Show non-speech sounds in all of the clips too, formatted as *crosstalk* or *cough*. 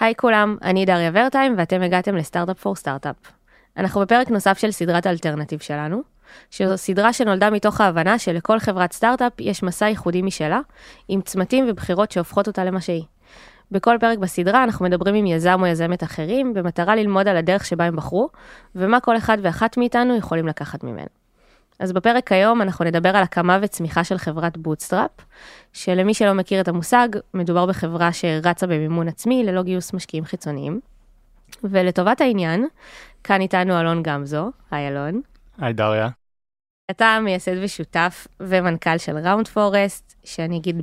היי כולם, אני דריה ורטהיים ואתם הגעתם ל Startup for Startup. אנחנו בפרק נוסף של סדרת האלטרנטיב שלנו, שזו סדרה שנולדה מתוך ההבנה שלכל חברת סטארט-אפ יש מסע ייחודי משלה, עם צמתים ובחירות שהופכות אותה למה שהיא. בכל פרק בסדרה אנחנו מדברים עם יזם או יזמת אחרים, במטרה ללמוד על הדרך שבה הם בחרו, ומה כל אחד ואחת מאיתנו יכולים לקחת ממנו. אז בפרק היום אנחנו נדבר על הקמה וצמיחה של חברת bootstrap, שלמי שלא מכיר את המושג, מדובר בחברה שרצה במימון עצמי ללא גיוס משקיעים חיצוניים. ולטובת העניין, כאן איתנו אלון גמזו, היי אלון. היי דריה. אתה מייסד ושותף ומנכ"ל של ראונד פורסט, שאני אגיד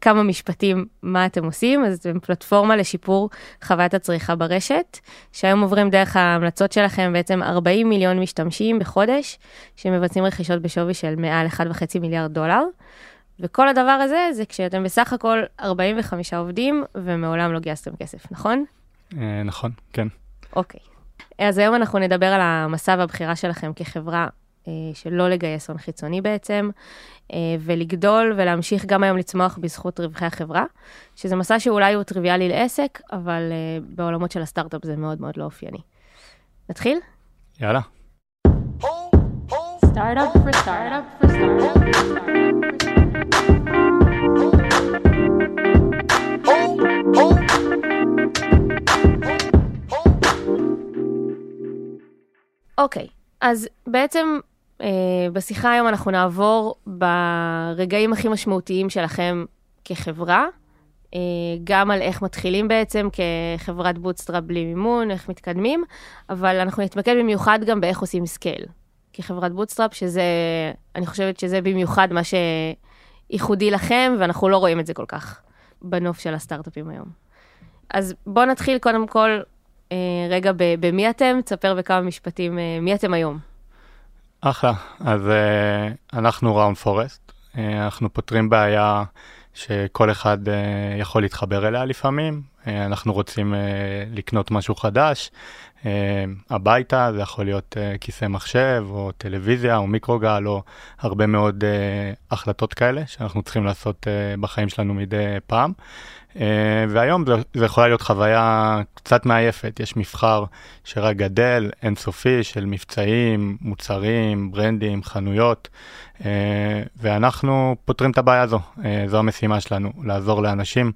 בכמה משפטים מה אתם עושים, אז אתם פלטפורמה לשיפור חוויית הצריכה ברשת, שהיום עוברים דרך ההמלצות שלכם בעצם 40 מיליון משתמשים בחודש, שמבצעים רכישות בשווי של מעל 1.5 מיליארד דולר. וכל הדבר הזה זה כשאתם בסך הכל 45 עובדים ומעולם לא גייסתם כסף, נכון? אה, נכון, כן. אוקיי. אז היום אנחנו נדבר על המסע והבחירה שלכם כחברה שלא לגייס הון חיצוני בעצם, אה, ולגדול ולהמשיך גם היום לצמוח בזכות רווחי החברה, שזה מסע שאולי הוא טריוויאלי לעסק, אבל אה, בעולמות של הסטארט-אפ זה מאוד מאוד לא אופייני. נתחיל? יאללה. Startup for startup for startup for startup for אוקיי, אז בעצם אה, בשיחה היום אנחנו נעבור ברגעים הכי משמעותיים שלכם כחברה, אה, גם על איך מתחילים בעצם כחברת bootstrap בלי מימון, איך מתקדמים, אבל אנחנו נתמקד במיוחד גם באיך עושים scale. כחברת bootstrap, שזה, אני חושבת שזה במיוחד מה שייחודי לכם, ואנחנו לא רואים את זה כל כך בנוף של הסטארט-אפים היום. אז בואו נתחיל קודם כל אה, רגע במי אתם, תספר בכמה משפטים אה, מי אתם היום. אחלה. אז אה, אנחנו Round Forest. אה, אנחנו פותרים בעיה שכל אחד אה, יכול להתחבר אליה לפעמים. אה, אנחנו רוצים אה, לקנות משהו חדש אה, הביתה, זה יכול להיות אה, כיסא מחשב, או טלוויזיה, או מיקרוגל, או הרבה מאוד אה, החלטות כאלה שאנחנו צריכים לעשות אה, בחיים שלנו מדי פעם. Uh, והיום זה, זה יכולה להיות חוויה קצת מעייפת, יש מבחר שרק גדל, אינסופי, של מבצעים, מוצרים, ברנדים, חנויות, uh, ואנחנו פותרים את הבעיה הזו, uh, זו המשימה שלנו, לעזור לאנשים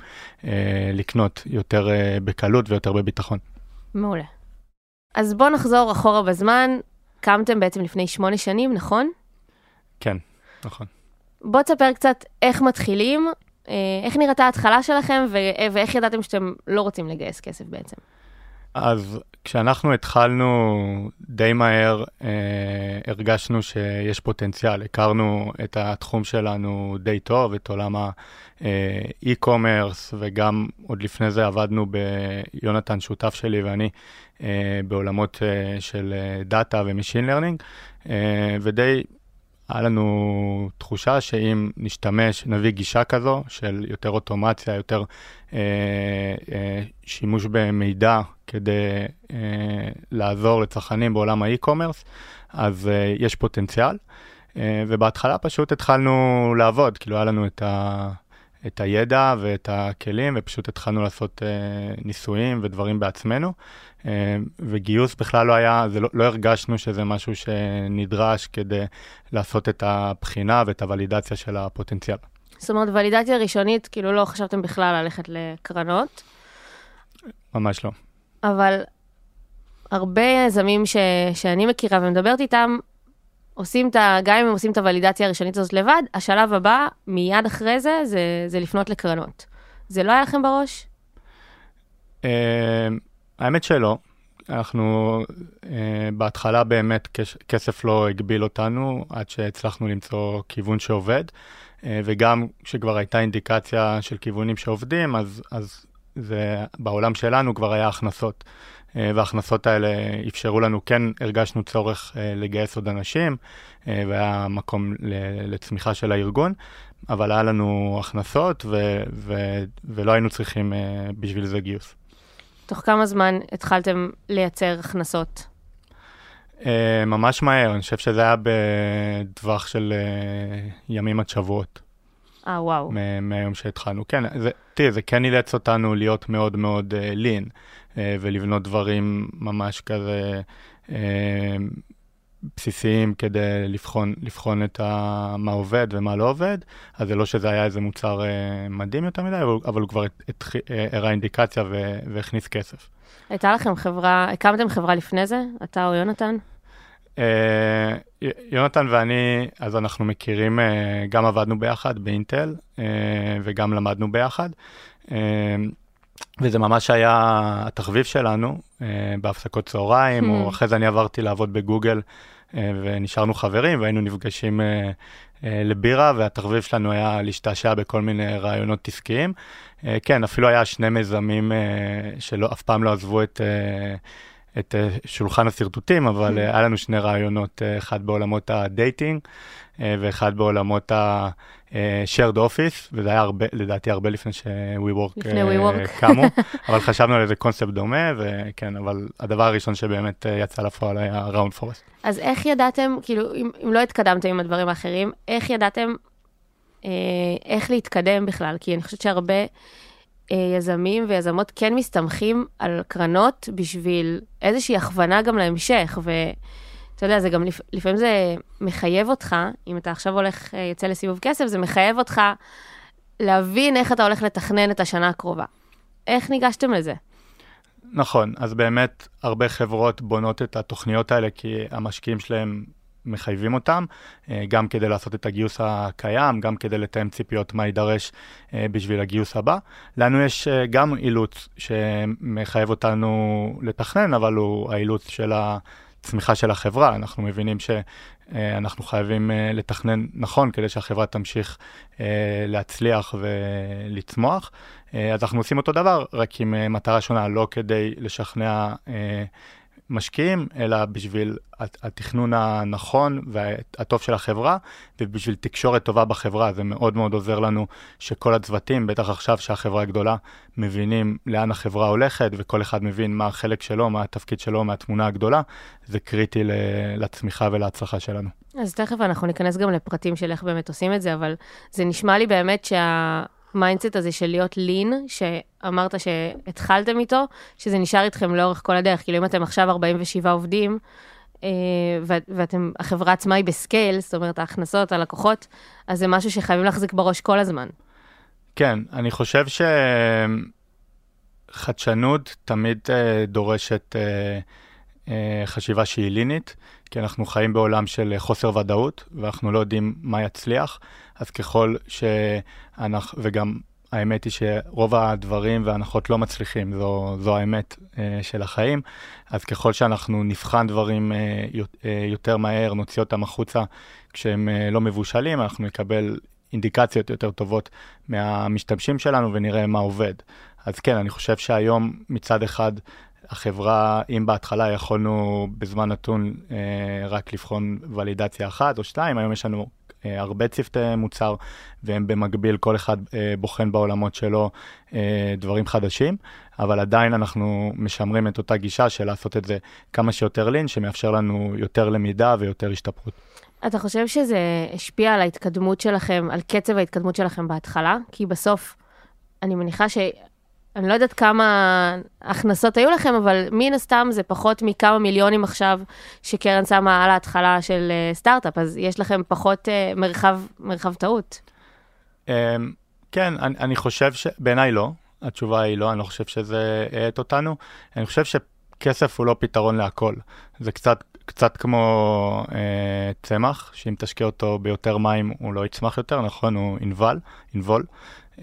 לקנות יותר בקלות ויותר בביטחון. מעולה. אז בואו נחזור אחורה בזמן, קמתם בעצם לפני שמונה שנים, נכון? כן, נכון. בוא תספר קצת איך מתחילים, אה, איך נראתה ההתחלה שלכם ו- ואיך ידעתם שאתם לא רוצים לגייס כסף בעצם. אז כשאנחנו התחלנו די מהר, אה, הרגשנו שיש פוטנציאל, הכרנו את התחום שלנו די טוב, את עולם ה e-commerce, וגם עוד לפני זה עבדנו ביונתן, שותף שלי ואני, אה, בעולמות אה, של אה, data ו machine learning, אה, ודי היה לנו תחושה שאם נשתמש, נביא גישה כזו של יותר אוטומציה, יותר אה, אה, שימוש במידע כדי אה, לעזור לצרכנים בעולם ה e-commerce, אז אה, יש פוטנציאל. אה, ובהתחלה פשוט התחלנו לעבוד, כאילו היה לנו את, ה, את הידע ואת הכלים, ופשוט התחלנו לעשות אה, ניסויים ודברים בעצמנו. אה, וגיוס בכלל לא היה, זה לא, לא הרגשנו שזה משהו שנדרש כדי לעשות את הבחינה ואת הוולידציה של הפוטנציאל. זאת אומרת, ולידציה ראשונית, כאילו לא חשבתם בכלל ללכת לקרנות, ממש לא. אבל הרבה יזמים ש- שאני מכירה ומדברת איתם, עושים את ה... גם אם הם עושים את הוולידציה הראשונית הזאת לבד, השלב הבא, מיד אחרי זה, זה, זה לפנות לקרנות. זה לא היה לכם בראש? אה, האמת שלא. אנחנו אה, בהתחלה באמת כסף לא הגביל אותנו עד שהצלחנו למצוא כיוון שעובד, אה, וגם כשכבר הייתה אינדיקציה של כיוונים שעובדים, אז, אז זה בעולם שלנו כבר היה הכנסות. אה, וההכנסות האלה אפשרו לנו, כן הרגשנו צורך אה, לגייס עוד אנשים, אה, והיה מקום לצמיחה של הארגון, אבל היה לנו הכנסות ו- ו- ולא היינו צריכים בשביל זה גיוס. תוך כמה זמן התחלתם לייצר הכנסות? ממש מהר, אני חושב שזה היה בטווח של ימים עד שבועות. אה, וואו. מהיום שהתחלנו. כן, זה, תראי, זה כן אילץ אותנו להיות מאוד מאוד לין, uh, ולבנות דברים ממש כזה uh, בסיסיים כדי לבחון, לבחון את ה, מה עובד ומה לא עובד. אז זה לא שזה היה איזה מוצר uh, מדהים יותר מדי, אבל, אבל הוא כבר אה, הראה אינדיקציה ו- והכניס כסף. הייתה לכם חברה, הקמתם חברה לפני זה? אתה או יונתן? אה, י- יונתן ואני, אז אנחנו מכירים, אה, גם עבדנו ביחד באינטל אה, וגם למדנו ביחד. וזה ממש היה התחביב שלנו אה, בהפסקות צהריים, או אחרי זה אני עברתי לעבוד בגוגל אה, ונשארנו חברים והיינו נפגשים אה, אה, לבירה, והתחביב שלנו היה להשתעשע בכל מיני רעיונות עסקיים. אה, כן, אפילו היה שני מיזמים אה, שאף פעם לא עזבו את... אה, את שולחן השרטוטים, אבל אה, היה לנו שני רעיונות, אחד בעולמות ה dating ואחד בעולמות ה-shared office, וזה היה הרבה, לדעתי הרבה לפני ש-WeWork אה, WeWork. *laughs* קמו, *laughs* אבל חשבנו על איזה קונספט דומה, וכן, אבל הדבר הראשון שבאמת אה, יצא לפועל היה Round Forest. אז איך ידעתם, כאילו, אם, אם לא התקדמתם עם הדברים האחרים, איך ידעתם אה, איך להתקדם בכלל? כי אני חושבת שהרבה אה, יזמים ויזמות כן מסתמכים על קרנות בשביל איזושהי הכוונה גם להמשך, ואתה יודע, זה גם לפ, לפעמים זה מחייב אותך, אם אתה עכשיו הולך, אה, יוצא לסיבוב כסף, זה מחייב אותך להבין איך אתה הולך לתכנן את השנה הקרובה. איך ניגשתם לזה? נכון, אז באמת הרבה חברות בונות את התוכניות האלה כי המשקיעים שלהם מחייבים אותם, אה, גם כדי לעשות את הגיוס הקיים, גם כדי לתאם ציפיות מה יידרש אה, בשביל הגיוס הבא. לנו יש גם אילוץ שמחייב אותנו לתכנן, אבל הוא האילוץ של הצמיחה של החברה. אנחנו מבינים שאנחנו חייבים לתכנן נכון כדי שהחברה תמשיך להצליח ולצמוח. אז אנחנו עושים אותו דבר, רק עם מטרה שונה, לא כדי לשכנע משקיעים, אלא בשביל התכנון הנכון והטוב של החברה, ובשביל תקשורת טובה בחברה. זה מאוד מאוד עוזר לנו שכל הצוותים, בטח עכשיו שהחברה גדולה, מבינים לאן החברה הולכת, וכל אחד מבין מה החלק שלו, מה התפקיד שלו מהתמונה הגדולה. זה קריטי לצמיחה ולהצלחה שלנו. אז תכף אנחנו ניכנס גם לפרטים של איך באמת עושים את זה, אבל זה נשמע לי באמת שה... ה mindset הזה של להיות lean, שאמרת שהתחלתם איתו, שזה נשאר איתכם לאורך כל הדרך. כאילו אם אתם עכשיו 47 עובדים, אה, ואתם, החברה עצמה היא בסקייל, זאת אומרת ההכנסות, הלקוחות, אז זה משהו שחייבים להחזיק בראש כל הזמן. כן, אני חושב שחדשנות תמיד אה, דורשת אה, חשיבה שהיא לינית, כי אנחנו חיים בעולם של חוסר ודאות, ואנחנו לא יודעים מה יצליח, אז ככל שאנחנו, וגם האמת היא שרוב הדברים וההנחות לא מצליחים, זו, זו האמת אה, של החיים, אז ככל שאנחנו נבחן דברים אה, יותר מהר, נוציא אותם החוצה כשהם אה, לא מבושלים, אנחנו נקבל אינדיקציות יותר טובות מהמשתמשים שלנו ונראה מה עובד. אז כן, אני חושב שהיום מצד אחד החברה, אם בהתחלה יכולנו בזמן נתון אה, רק לבחון ולידציה אחת או שתיים, היום יש לנו אה, הרבה צוותי מוצר, והם במקביל, כל אחד אה, בוחן בעולמות שלו אה, דברים חדשים, אבל עדיין אנחנו משמרים את אותה גישה של לעשות את זה כמה שיותר לין, שמאפשר לנו יותר למידה ויותר השתפרות. אתה חושב שזה השפיע על ההתקדמות שלכם, על קצב ההתקדמות שלכם בהתחלה? כי בסוף, אני מניחה ש... אני לא יודעת כמה הכנסות היו לכם, אבל מן הסתם זה פחות מכמה מיליונים עכשיו שקרן שמה על ההתחלה של uh, סטארט-אפ, אז יש לכם פחות uh, מרחב, מרחב טעות. אום, כן, אני, אני חושב ש... בעיניי לא, התשובה היא לא, אני לא חושב שזה האט אותנו. אני חושב שכסף הוא לא פתרון להכל. זה קצת, קצת כמו אה, צמח, שאם תשקה אותו ביותר מים הוא לא יצמח יותר, נכון? הוא ינבול. ינבול. אה,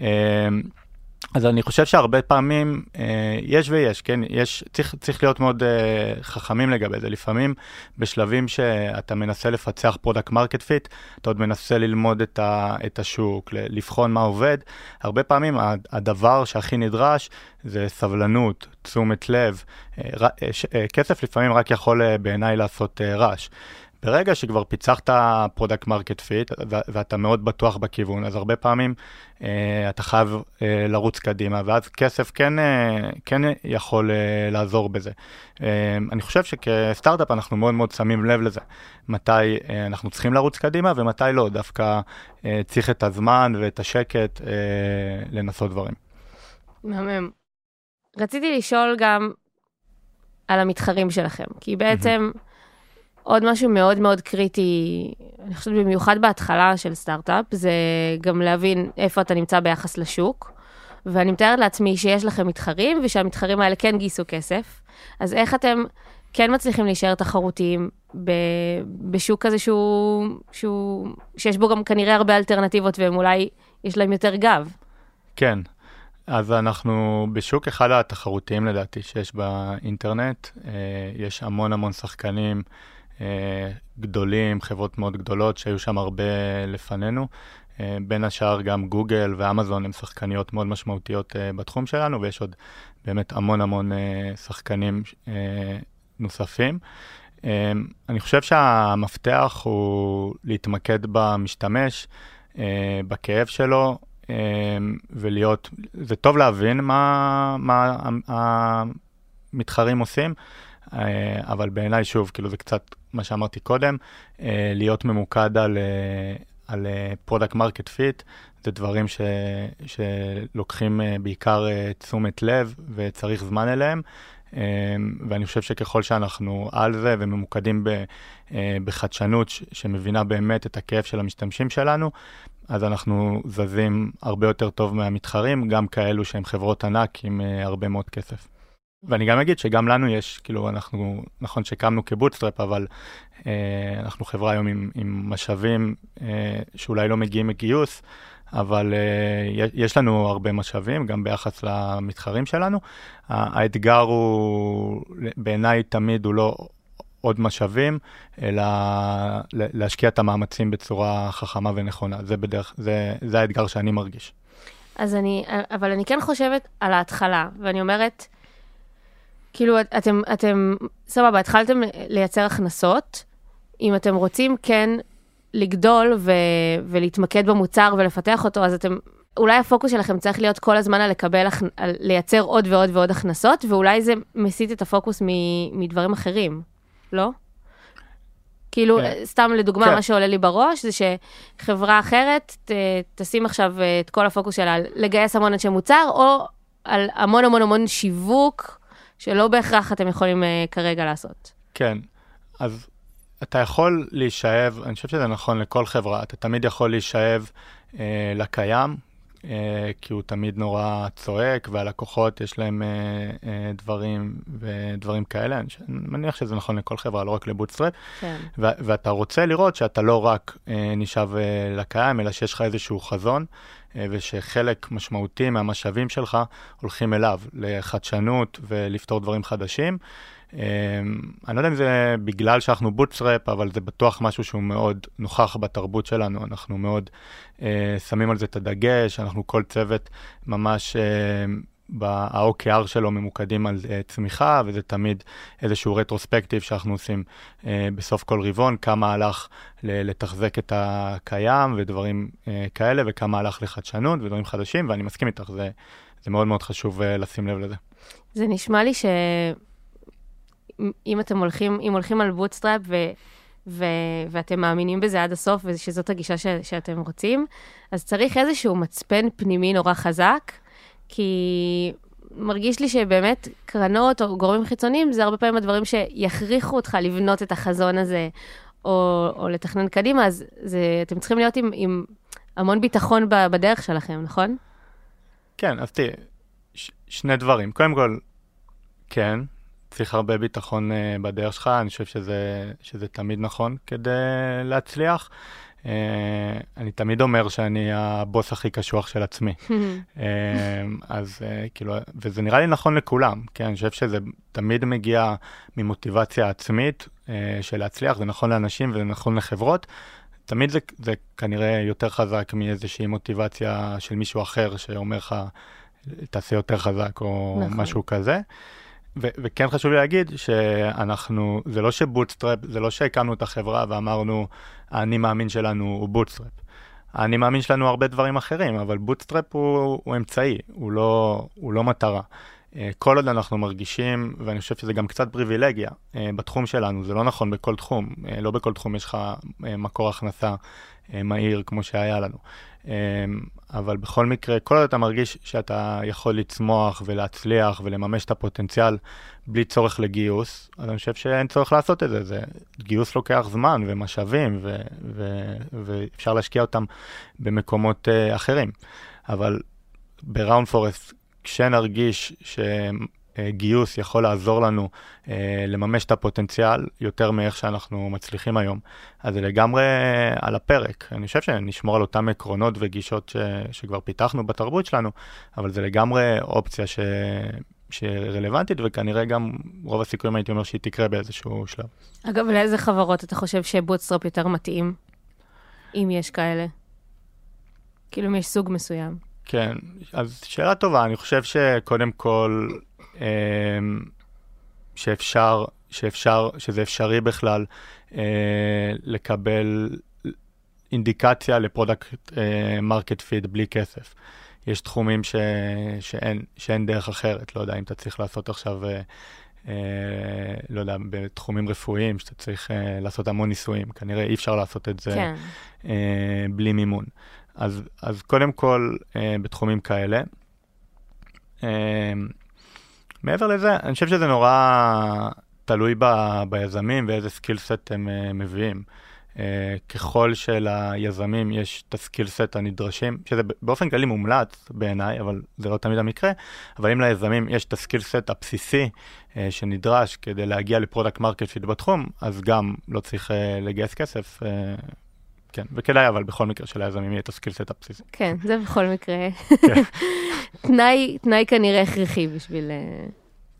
אז אני חושב שהרבה פעמים אה, יש ויש, כן, יש, צריך, צריך להיות מאוד אה, חכמים לגבי זה. לפעמים בשלבים שאתה מנסה לפצח product market fit, אתה עוד מנסה ללמוד את, ה, את השוק, לבחון מה עובד. הרבה פעמים הדבר שהכי נדרש זה סבלנות, תשומת לב. אה, ר, אה, ש, אה, כסף לפעמים רק יכול אה, בעיניי לעשות אה, רעש. ברגע שכבר פיצחת product market fit ואתה מאוד בטוח בכיוון, אז הרבה פעמים אה, אתה חייב אה, לרוץ קדימה, ואז כסף כן, אה, כן יכול אה, לעזור בזה. אה, אני חושב שכסטארט-אפ אנחנו מאוד מאוד שמים לב לזה, מתי אה, אנחנו צריכים לרוץ קדימה ומתי לא, דווקא אה, צריך את הזמן ואת השקט אה, לנסות דברים. מהמם. רציתי לשאול גם על המתחרים שלכם, כי בעצם עוד משהו מאוד מאוד קריטי, אני חושבת במיוחד בהתחלה של סטארט-אפ, זה גם להבין איפה אתה נמצא ביחס לשוק. ואני מתארת לעצמי שיש לכם מתחרים, ושהמתחרים האלה כן גייסו כסף. אז איך אתם כן מצליחים להישאר תחרותיים ב, בשוק כזה שהוא, שהוא, שיש בו גם כנראה הרבה אלטרנטיבות, והם אולי, יש להם יותר גב. כן, אז אנחנו בשוק אחד התחרותיים לדעתי שיש באינטרנט, אה, יש המון המון שחקנים גדולים, חברות מאוד גדולות שהיו שם הרבה לפנינו. אה, בין השאר גם גוגל ואמזון הם שחקניות מאוד משמעותיות בתחום שלנו, ויש עוד באמת המון המון שחקנים נוספים. אני חושב שהמפתח הוא להתמקד במשתמש, בכאב שלו, ולהיות, זה טוב להבין מה, מה המתחרים עושים, אה, אבל בעיניי, שוב, כאילו זה קצת מה שאמרתי קודם, אה, להיות ממוקד על, אה, על product market fit, זה דברים ש, שלוקחים בעיקר תשומת לב וצריך זמן אליהם. ואני חושב שככל שאנחנו על זה וממוקדים בחדשנות שמבינה באמת את הכאב של המשתמשים שלנו, אז אנחנו זזים הרבה יותר טוב מהמתחרים, גם כאלו שהם חברות ענק עם הרבה מאוד כסף. ואני גם אגיד שגם לנו יש, כאילו, אנחנו, נכון שקמנו כבוטסטראפ, אבל אה, אנחנו חברה היום עם, עם משאבים אה, שאולי לא מגיעים מגיוס, אבל אה, יש לנו הרבה משאבים, גם ביחס למתחרים שלנו. האתגר הוא, בעיניי תמיד הוא לא עוד משאבים, אלא להשקיע את המאמצים בצורה חכמה ונכונה. זה בדרך, זה, זה האתגר שאני מרגיש. אז אני, אבל אני כן חושבת על ההתחלה, ואני אומרת, כאילו, אתם, אתם, סבבה, התחלתם לייצר הכנסות, אם אתם רוצים כן לגדול ו, ולהתמקד במוצר ולפתח אותו, אז אתם, אולי הפוקוס שלכם צריך להיות כל הזמן על לקבל, על לייצר עוד ועוד ועוד הכנסות, ואולי זה מסיט את הפוקוס מ, מדברים אחרים, לא? כאילו, כן. סתם לדוגמה, כן. מה שעולה לי בראש זה שחברה אחרת ת, תשים עכשיו את כל הפוקוס שלה על לגייס המון אנשי מוצר, או על המון המון המון שיווק שלא בהכרח אתם יכולים uh, כרגע לעשות. כן, אז אתה יכול להישאב, אני חושב שזה נכון לכל חברה, אתה תמיד יכול להישאב uh, לקיים, כי הוא תמיד נורא צועק, והלקוחות יש להם uh, uh, דברים ודברים כאלה. אני מניח שזה נכון לכל חברה, לא רק לבוטסטראפ. כן. ואתה רוצה לראות שאתה לא רק נשאב לקיים, אלא שיש לך איזשהו חזון. אה, ושחלק משמעותי מהמשאבים שלך הולכים אליו, לחדשנות ולפתור דברים חדשים. אה, אני לא יודע אם זה בגלל שאנחנו בוטסראפ, אבל זה בטוח משהו שהוא מאוד נוכח בתרבות שלנו. אנחנו מאוד uh, שמים על זה את הדגש, אנחנו כל צוות ממש uh, ב-OKR שלו ממוקדים על uh, צמיחה, וזה תמיד איזשהו רטרוספקטיב שאנחנו עושים uh, בסוף כל רבעון, כמה הלך לתחזק את הקיים ודברים אה, כאלה, וכמה הלך לחדשנות ודברים חדשים, ואני מסכים איתך, זה, זה מאוד מאוד חשוב אה, לשים לב לזה. זה נשמע לי שאם אתם הולכים, אם הולכים על bootstrap ו... ו- ואתם מאמינים בזה עד הסוף, ושזאת הגישה ש- שאתם רוצים, אז צריך איזשהו מצפן פנימי נורא חזק, כי מרגיש לי שבאמת קרנות או גורמים חיצוניים זה הרבה פעמים הדברים שיכריחו אותך לבנות את החזון הזה, או, או לתכנן קדימה, אז זה, אתם צריכים להיות עם, עם המון ביטחון בדרך שלכם, נכון? כן, אז תראי, ש- שני דברים. קודם כל, כן, צריך הרבה ביטחון uh, בדרך שלך, אני חושב שזה, שזה תמיד נכון כדי להצליח. Uh, אני תמיד אומר שאני הבוס הכי קשוח של עצמי. uh, *laughs* אז uh, כאילו, וזה נראה לי נכון לכולם, כי אני חושב שזה תמיד מגיע ממוטיבציה עצמית אה, של להצליח, זה נכון לאנשים וזה נכון לחברות. תמיד זה, זה כנראה יותר חזק מאיזושהי מוטיבציה של מישהו אחר שאומר לך, תעשה יותר חזק או נכון. משהו כזה. ו- וכן חשוב לי להגיד שאנחנו, זה לא ש bootstrap, זה לא שהקמנו את החברה ואמרנו, האני מאמין שלנו הוא bootstrap. האני מאמין שלנו הרבה דברים אחרים, אבל bootstrap הוא, הוא אמצעי, הוא לא, הוא לא מטרה. אה, כל עוד אנחנו מרגישים, ואני חושב שזה גם קצת פריבילגיה אה, בתחום שלנו, זה לא נכון בכל תחום, אה, לא בכל תחום יש לך מקור הכנסה מהיר כמו שהיה לנו. אבל בכל מקרה, כל עוד אתה מרגיש שאתה יכול לצמוח ולהצליח ולממש את הפוטנציאל בלי צורך לגיוס, אז אני חושב שאין צורך לעשות את זה. זה גיוס לוקח זמן ומשאבים, ו- ו- ואפשר להשקיע אותם במקומות אחרים. אבל בראונד פורסט כשנרגיש שגיוס יכול לעזור לנו אה, לממש את הפוטנציאל יותר מאיך שאנחנו מצליחים היום, אז זה לגמרי על הפרק. אני חושב שנשמור על אותם עקרונות וגישות ש, שכבר פיתחנו בתרבות שלנו, אבל זה לגמרי אופציה ש... שרלוונטית, וכנראה גם רוב הסיכויים הייתי אומר שהיא תקרה באיזשהו שלב. אגב, לאיזה חברות אתה חושב שבוטסטראפ יותר מתאים, אם יש כאלה? כאילו אם יש סוג מסוים. כן, אז שאלה טובה, אני חושב שקודם כל, שאפשר, שאפשר, שזה אפשרי בכלל אה, לקבל אינדיקציה ל product market fit בלי כסף. יש תחומים ש, שאין, שאין דרך אחרת, לא יודע אם אתה צריך לעשות עכשיו, אה, אה, לא יודע, בתחומים רפואיים, שאתה צריך אה, לעשות המון ניסויים, כנראה אי אפשר לעשות את זה כן. אה, בלי מימון. אז, אז קודם כל, אה, בתחומים כאלה. אה, מעבר לזה, אני חושב שזה נורא תלוי ב, ביזמים ואיזה skill set הם אה, מביאים. אה, ככל שליזמים יש את ה skill set הנדרשים, שזה באופן כללי מומלץ בעיניי, אבל זה לא תמיד המקרה, אבל אם ליזמים יש את ה skill set הבסיסי אה, שנדרש כדי להגיע ל product market fit בתחום, אז גם לא צריך אה, לגייס כסף. אה, כן, וכדאי אבל בכל מקרה שליזמים יהיה את הסקילסט הבסיסי. כן, זה בכל מקרה. כן. *laughs* תנאי, תנאי כנראה הכרחי בשביל, אה,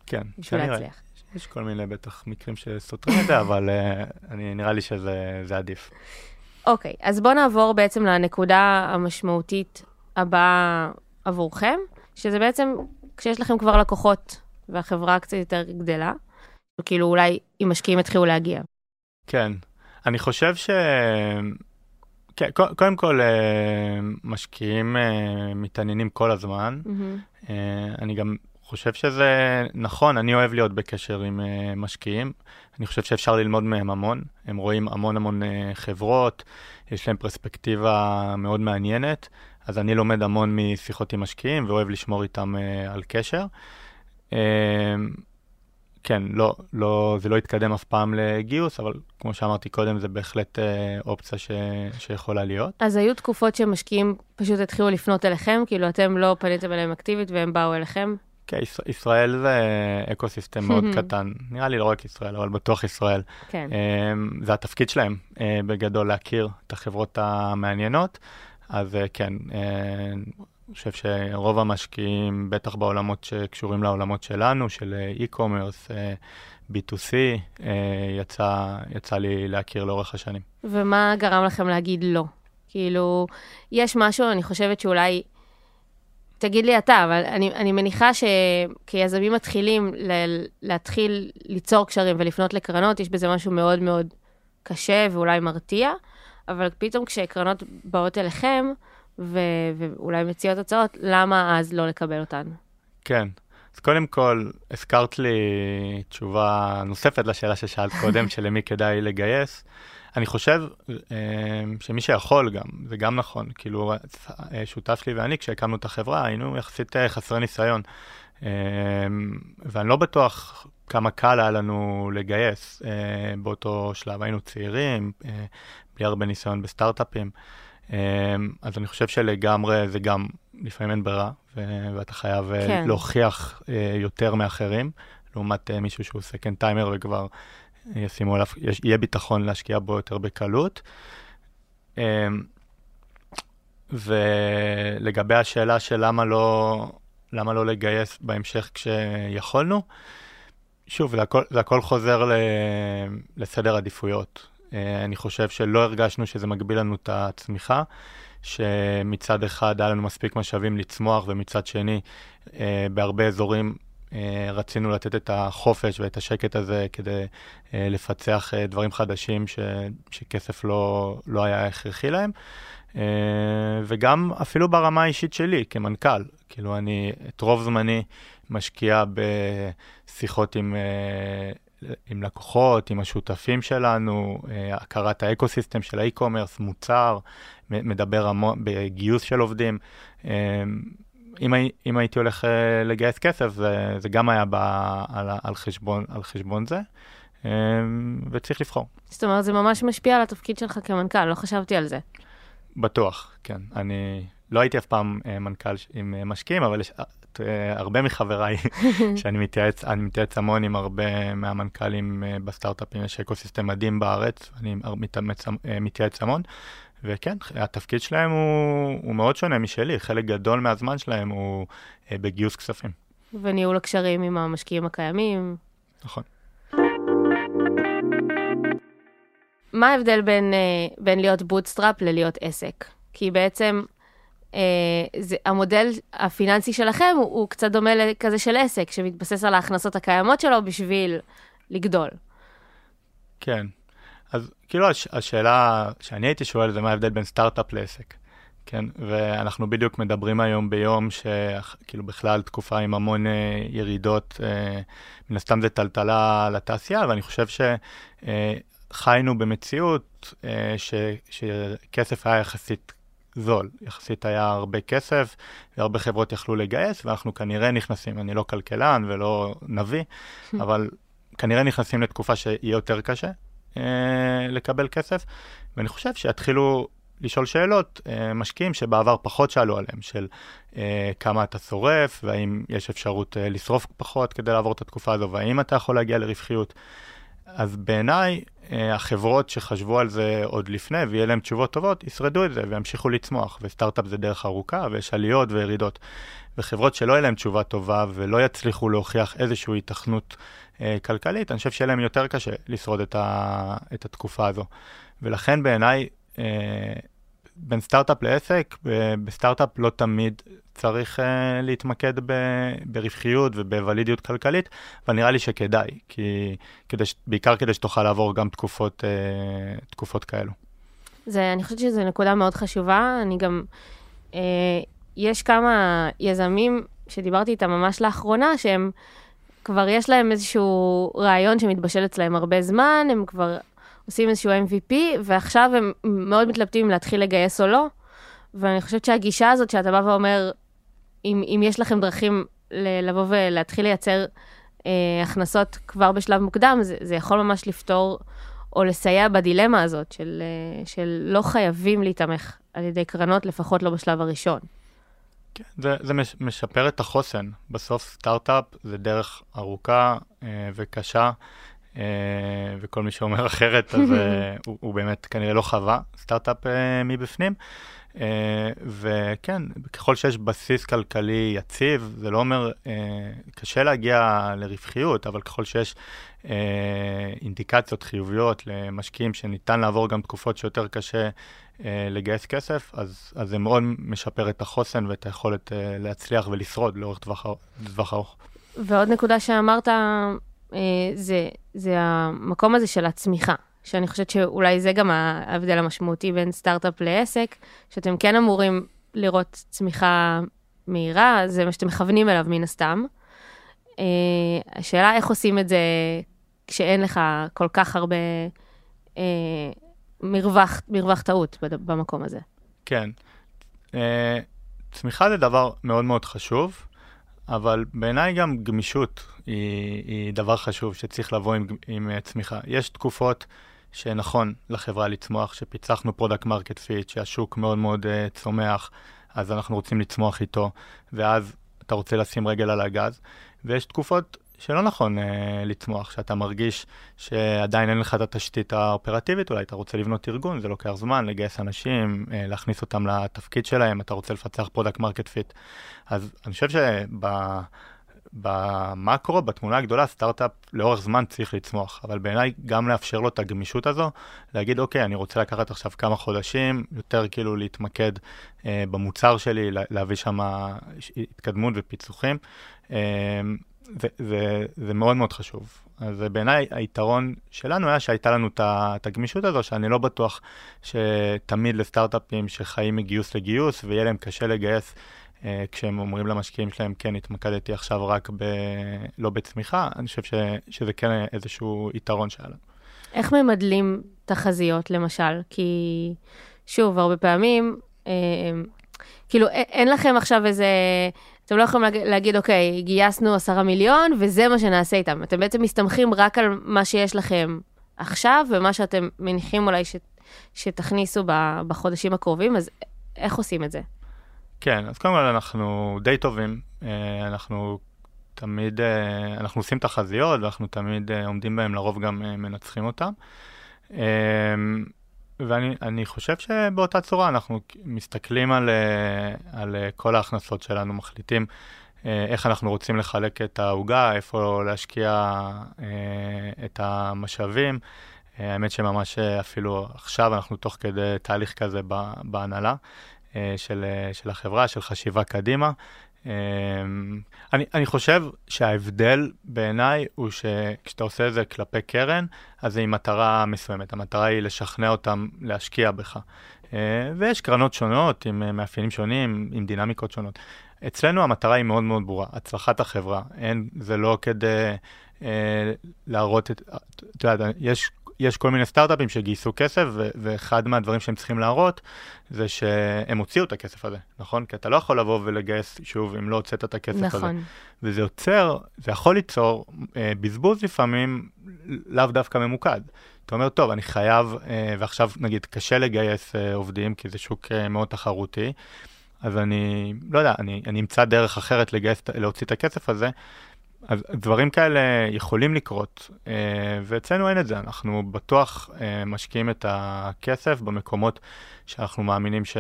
כן, בשביל להצליח. יש כל מיני בטח מקרים שסותרים את זה, *laughs* אבל uh, אני, נראה לי שזה עדיף. אוקיי, okay, אז בואו נעבור בעצם לנקודה המשמעותית הבאה עבורכם, שזה בעצם כשיש לכם כבר לקוחות והחברה קצת יותר גדלה, כאילו אולי אם משקיעים יתחילו להגיע. כן, אני חושב ש... כן, קודם כל, אה, משקיעים אה, מתעניינים כל הזמן. Mm-hmm. אני גם חושב שזה נכון, אני אוהב להיות בקשר עם משקיעים. אני חושב שאפשר ללמוד מהם המון. הם רואים המון המון חברות, יש להם פרספקטיבה מאוד מעניינת, אז אני לומד המון משיחות עם משקיעים ואוהב לשמור איתם על קשר. כן, לא, לא, זה לא יתקדם אף פעם לגיוס, אבל כמו שאמרתי קודם, זה בהחלט אה, אופציה ש, שיכולה להיות. אז היו תקופות שמשקיעים פשוט התחילו לפנות אליכם? כאילו, אתם לא פניתם אליהם אקטיבית והם באו אליכם? כן, ישראל זה אקו סיסטם מאוד קטן. נראה לי לא רק ישראל, אבל בטוח ישראל. כן. אה, זה התפקיד שלהם, אה, בגדול, להכיר את החברות המעניינות. אז אה, כן, אה, אני חושב שרוב המשקיעים, בטח בעולמות שקשורים לעולמות שלנו, של e-commerce, B2C, יצא, יצא לי להכיר לאורך השנים. ומה גרם לכם להגיד לא? כאילו, יש משהו, אני חושבת שאולי, תגיד לי אתה, אבל אני, אני מניחה שכיזמים מתחילים ל- להתחיל ליצור קשרים ולפנות לקרנות, יש בזה משהו מאוד מאוד קשה ואולי מרתיע, אבל פתאום כשקרנות באות אליכם, ו- ואולי מציעות הצעות, למה אז לא לקבל אותן? כן. אז קודם כל, הזכרת לי תשובה נוספת לשאלה ששאלת קודם, *laughs* שלמי כדאי לגייס. אני חושב אה, שמי שיכול גם, זה גם נכון, כאילו, אה, שותף שלי ואני, כשהקמנו את החברה, היינו יחסית אה, חסרי ניסיון. ואני לא בטוח כמה קל היה לנו לגייס באותו שלב. היינו צעירים, בלי הרבה ניסיון בסטארט-אפים. אמ, אז אני חושב שלגמרי זה גם, לפעמים אין ברירה, ואתה חייב אה, כן. להוכיח אה, יותר מאחרים, לעומת אה, מישהו שהוא סקנד טיימר וכבר ישימו עליו, יהיה ביטחון להשקיע בו יותר בקלות. אמ, ולגבי השאלה של למה לא, למה לא לגייס בהמשך כשיכולנו, שוב, זה הכל, זה הכל חוזר ל, לסדר עדיפויות. אה, אני חושב שלא הרגשנו שזה מגביל לנו את הצמיחה, שמצד אחד היה לנו מספיק משאבים לצמוח, ומצד שני, אה, בהרבה אזורים אה, רצינו לתת את החופש ואת השקט הזה כדי לפצח דברים חדשים ש, שכסף לא, לא היה הכרחי להם. וגם אפילו ברמה האישית שלי כמנכ"ל, כאילו אני את רוב זמני משקיע בשיחות עם, עם לקוחות, עם השותפים שלנו, אה, הכרת ה ecosystem של ה e-commerce, מוצר, מדבר המון בגיוס של עובדים. אה, אם, אם הייתי הולך אה, לגייס כסף, זה, זה גם היה בא על, על, חשבון, על חשבון זה, אה, וצריך לבחור. זאת אומרת, זה ממש משפיע על התפקיד שלך כמנכ"ל, לא חשבתי על זה. בטוח, כן. אני לא הייתי אף פעם אה, מנכ"ל עם משקיעים, אבל יש אה, הרבה מחבריי *laughs* שאני מתייעץ, אני מתייעץ המון עם הרבה מהמנכ"לים אה, בסטארט-אפים, יש ecosystem מדהים בארץ, אני מתאמץ, אה, מתייעץ המון, וכן, התפקיד שלהם הוא, הוא מאוד שונה משלי, חלק גדול מהזמן שלהם הוא בגיוס כספים. וניהול הקשרים עם המשקיעים הקיימים. נכון. מה ההבדל בין, בין להיות bootstrap ללהיות עסק? כי בעצם זה, המודל הפיננסי שלכם הוא, הוא קצת דומה לכזה של עסק, שמתבסס על ההכנסות הקיימות שלו בשביל לגדול. כן. אז כאילו הש, השאלה שאני הייתי שואל זה מה ההבדל בין סטארט-אפ לעסק. כן, ואנחנו בדיוק מדברים היום ביום שכאילו בכלל תקופה עם המון אה, ירידות, אה, מן הסתם זה טלטלה לתעשייה, ואני חושב שחיינו במציאות אה, ש, שכסף היה יחסית זול, יחסית היה הרבה כסף, והרבה חברות יכלו לגייס, ואנחנו כנראה נכנסים, אני לא כלכלן ולא נביא, *laughs* אבל כנראה נכנסים לתקופה שיהיה יותר קשה אה, לקבל כסף, ואני חושב שיתחילו לשאול שאלות, אה, משקיעים שבעבר פחות שאלו עליהם, של אה, כמה אתה שורף, והאם יש אפשרות אה, לשרוף פחות כדי לעבור את התקופה הזו, והאם אתה יכול להגיע לרווחיות. אז בעיניי, אה, החברות שחשבו על זה עוד לפני, ויהיה להם תשובות טובות, ישרדו את זה וימשיכו לצמוח, וסטארט-אפ זה דרך ארוכה, ויש עליות וירידות. וחברות שלא יהיה להם תשובה טובה ולא יצליחו להוכיח איזושהי היתכנות אה, כלכלית, אני חושב שיהיה להם יותר קשה לשרוד את, ה, את התקופה הזו. ולכן בעיניי, אה, בין סטארט-אפ לעסק, בסטארט-אפ לא תמיד צריך אה, להתמקד ב, ברווחיות ובוולידיות כלכלית, אבל נראה לי שכדאי, כי, כדי, בעיקר כדי שתוכל לעבור גם תקופות, אה, תקופות כאלו. זה, אני חושבת שזו נקודה מאוד חשובה. אני גם, אה, יש כמה יזמים שדיברתי איתם ממש לאחרונה, שהם כבר יש להם איזשהו רעיון שמתבשל אצלהם הרבה זמן, הם כבר עושים איזשהו MVP, ועכשיו הם מאוד מתלבטים אם להתחיל לגייס או לא. ואני חושבת שהגישה הזאת שאתה בא ואומר, אם, אם יש לכם דרכים לבוא ולהתחיל לייצר אה, הכנסות כבר בשלב מוקדם, זה, זה יכול ממש לפתור או לסייע בדילמה הזאת של, אה, של לא חייבים להיתמך על ידי קרנות, לפחות לא בשלב הראשון. כן, זה, זה מש, משפר את החוסן. בסוף סטארט-אפ זה דרך ארוכה אה, וקשה, וכל מי שאומר אחרת, אז אה, *laughs* הוא, הוא באמת כנראה לא חווה סטארט-אפ אה, מבפנים. אה, וכן, ככל שיש בסיס כלכלי יציב, זה לא אומר, אה, קשה להגיע לרווחיות, אבל ככל שיש אה, אינדיקציות חיוביות למשקיעים שניתן לעבור גם תקופות שיותר קשה אה, לגייס כסף, אז, אז זה מאוד משפר את החוסן ואת היכולת אה, להצליח ולשרוד לאורך טווח, אר- טווח ארוך. ועוד נקודה שאמרת, אה, זה, זה המקום הזה של הצמיחה, שאני חושבת שאולי זה גם ההבדל המשמעותי בין סטארט-אפ לעסק, שאתם כן אמורים לראות צמיחה מהירה, זה מה שאתם מכוונים אליו מן הסתם. אה, השאלה איך עושים את זה כשאין לך כל כך הרבה אה, מרווח, מרווח טעות במקום הזה. כן. אה, צמיחה זה דבר מאוד מאוד חשוב, אבל בעיניי גם גמישות היא, היא דבר חשוב שצריך לבוא עם, עם אה, צמיחה. יש תקופות שנכון לחברה לצמוח, שפיצחנו product market fit, שהשוק מאוד מאוד אה, צומח, אז אנחנו רוצים לצמוח איתו, ואז אתה רוצה לשים רגל על הגז, ויש תקופות שלא נכון אה, לצמוח, שאתה מרגיש שעדיין אין לך את התשתית האופרטיבית, אולי אתה רוצה לבנות ארגון, זה לוקח זמן, לגייס אנשים, אה, להכניס אותם לתפקיד שלהם, אתה רוצה לפצח product market fit. אז אני חושב שבמקרו, בתמונה הגדולה, סטארט-אפ לאורך זמן צריך לצמוח, אבל בעיניי גם לאפשר לו את הגמישות הזו, להגיד, אוקיי, אני רוצה לקחת עכשיו כמה חודשים, יותר כאילו להתמקד אה, במוצר שלי, לה- להביא שם התקדמות ופיצוחים. אה, זה, זה, מאוד מאוד חשוב. אז בעיניי היתרון שלנו היה שהייתה לנו את הגמישות הזו, שאני לא בטוח שתמיד לסטארט-אפים שחיים מגיוס לגיוס, ויהיה להם קשה לגייס אה, כשהם אומרים למשקיעים שלהם, כן, התמקדתי עכשיו רק ב... לא בצמיחה, אני חושב ש, שזה כן איזשהו יתרון שהיה לנו. איך ממדלים תחזיות, למשל? כי, שוב, הרבה פעמים, אה, כאילו, אין לכם עכשיו איזה... אתם לא יכולים להגיד, אוקיי, גייסנו עשרה מיליון, וזה מה שנעשה איתם. אתם בעצם מסתמכים רק על מה שיש לכם עכשיו, ומה שאתם מניחים אולי ש, שתכניסו בחודשים הקרובים, אז איך עושים את זה? כן, אז קודם כל אנחנו די טובים, אה, אנחנו תמיד, אה, אנחנו עושים תחזיות ואנחנו תמיד אה, עומדים בהם, לרוב גם מנצחים אותם. ואני אני חושב שבאותה צורה אנחנו מסתכלים על, אה, על אה, כל ההכנסות שלנו, מחליטים אה, איך אנחנו רוצים לחלק את העוגה, איפה להשקיע את המשאבים. האמת שממש אפילו עכשיו אנחנו תוך כדי תהליך כזה בהנהלה. של, של החברה, של חשיבה קדימה. אה, אני, אני חושב שההבדל בעיניי הוא שכשאתה עושה את זה כלפי קרן, אז זה עם מטרה מסוימת. המטרה היא לשכנע אותם להשקיע בך. אה, ויש קרנות שונות עם אה, מאפיינים שונים, עם דינמיקות שונות. אצלנו המטרה היא מאוד מאוד ברורה, הצלחת החברה. אין, זה לא כדי אה, להראות את... את יודעת, יש יש כל מיני סטארט-אפים שגייסו כסף, ו- ואחד מהדברים שהם צריכים להראות זה שהם הוציאו את הכסף הזה, נכון? כי אתה לא יכול לבוא ולגייס שוב אם לא הוצאת את הכסף הזה. נכון. וזה יוצר, זה יכול ליצור אה, בזבוז לפעמים לאו דווקא ממוקד. אתה אומר, טוב, אני חייב, אה, ועכשיו נגיד קשה לגייס אה, עובדים, כי זה שוק אה, מאוד תחרותי, אז אני, לא יודע, אני, אני אמצא דרך אחרת לגייס, להוציא את הכסף הזה. אז דברים כאלה יכולים לקרות, אה, ואצלנו אין את זה, אנחנו בטוח אה, משקיעים את הכסף במקומות שאנחנו מאמינים ש...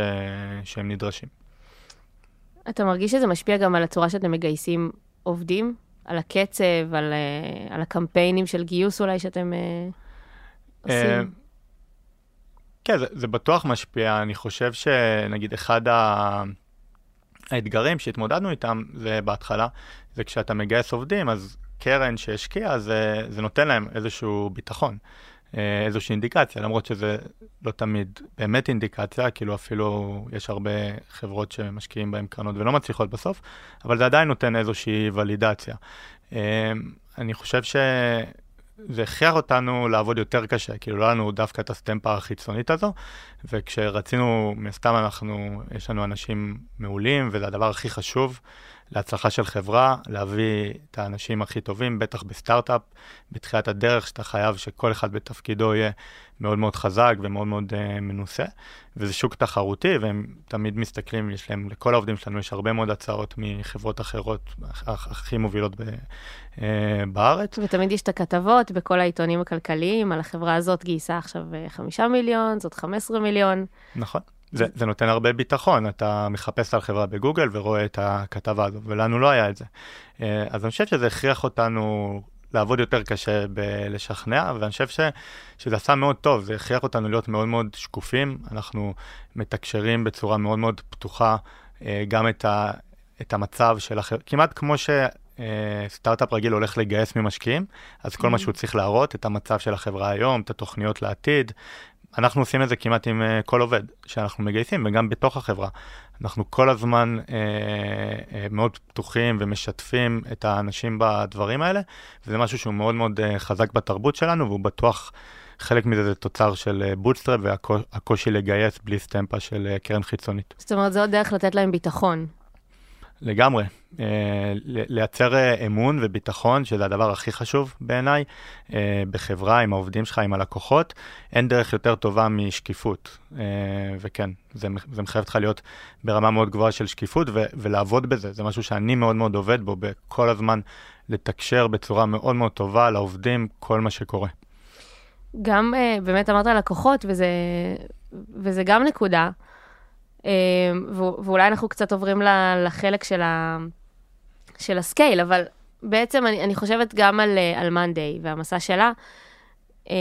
שהם נדרשים. אתה מרגיש שזה משפיע גם על הצורה שאתם מגייסים עובדים? על הקצב, על, אה, על הקמפיינים של גיוס אולי שאתם עושים? כן, זה, זה בטוח משפיע. אני חושב שנגיד אחד ה... האתגרים שהתמודדנו איתם זה בהתחלה, זה כשאתה מגייס עובדים, אז קרן שהשקיעה, זה, זה נותן להם איזשהו ביטחון, אה, איזושהי אינדיקציה, למרות שזה לא תמיד באמת אינדיקציה, כאילו אפילו יש הרבה חברות שמשקיעים בהן קרנות ולא מצליחות בסוף, אבל זה עדיין נותן איזושהי ולידציה. אה, אני חושב ש... זה הכריח אותנו לעבוד יותר קשה, כאילו לא היה לנו דווקא את הסטמפה החיצונית הזו, וכשרצינו, מן הסתם אנחנו, יש לנו אנשים מעולים, וזה הדבר הכי חשוב להצלחה של חברה, להביא את האנשים הכי טובים, בטח בסטארט-אפ, בתחילת הדרך, שאתה חייב שכל אחד בתפקידו יהיה מאוד מאוד חזק ומאוד מאוד uh, מנוסה, וזה שוק תחרותי, והם תמיד מסתכלים, יש להם, לכל העובדים שלנו יש הרבה מאוד הצעות מחברות אחרות, הכ- הכי מובילות ב, uh, בארץ. ותמיד יש את הכתבות בכל העיתונים הכלכליים על החברה הזאת גייסה עכשיו אה, חמישה מיליון, זאת 15 מיליון. נכון. זה, זה נותן הרבה ביטחון, אתה מחפש על חברה בגוגל ורואה את הכתבה הזו, ולנו לא היה את זה. אה, אז אני חושב שזה הכריח אותנו לעבוד יותר קשה בלשכנע, ואני חושב ש, שזה עשה מאוד טוב, זה הכריח אותנו להיות מאוד מאוד שקופים, אנחנו מתקשרים בצורה מאוד מאוד פתוחה אה, גם את, ה, את המצב של החברה, כמעט כמו ש... אה, סטארט-אפ רגיל הולך לגייס ממשקיעים, אז כל מה שהוא צריך להראות, את המצב של החברה היום, את התוכניות לעתיד, אנחנו עושים את זה כמעט עם uh, כל עובד שאנחנו מגייסים, וגם בתוך החברה. אנחנו כל הזמן אה, אה, מאוד פתוחים ומשתפים את האנשים בדברים האלה, וזה משהו שהוא מאוד מאוד אה, חזק בתרבות שלנו, והוא בטוח, חלק מזה זה תוצר של bootstrap והקושי לגייס בלי סטמפה של קרן חיצונית. זאת אומרת, זו עוד דרך לתת להם ביטחון. לגמרי. אה, לייצר אה, אמון וביטחון, שזה הדבר הכי חשוב בעיניי, אה, בחברה, עם העובדים שלך, עם הלקוחות. אין דרך יותר טובה משקיפות. וכן, זה, זה מחייב אותך להיות ברמה מאוד גבוהה של שקיפות ו- ולעבוד בזה. זה משהו שאני מאוד מאוד עובד בו, בכל הזמן לתקשר בצורה מאוד מאוד טובה לעובדים כל מה שקורה. גם, באמת אמרת לקוחות, וזה, וזה גם נקודה. ו- ואולי אנחנו קצת עוברים לחלק של, ה- של הסקייל, אבל בעצם אני, אני חושבת גם על, אה, על מאנדיי והמסע שלה. אה,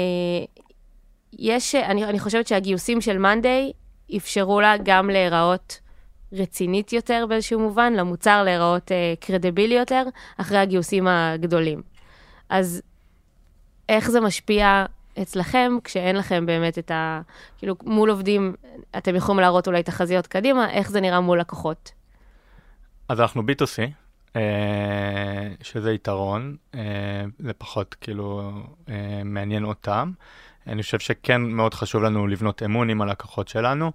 יש, אני, אני חושבת שהגיוסים של מאנדיי אפשרו לה גם להיראות רצינית יותר באיזשהו מובן, למוצר להיראות אה, קרדיבילי יותר, אחרי הגיוסים הגדולים. אז איך זה משפיע אצלכם, כשאין לכם באמת את ה... כאילו, מול עובדים, אתם יכולים להראות אולי תחזיות קדימה, איך זה נראה מול לקוחות? אז אנחנו B2C, אה, שזה יתרון, אה, זה פחות כאילו אה, מעניין אותם. אני חושב שכן מאוד חשוב לנו לבנות אמון עם הלקוחות שלנו,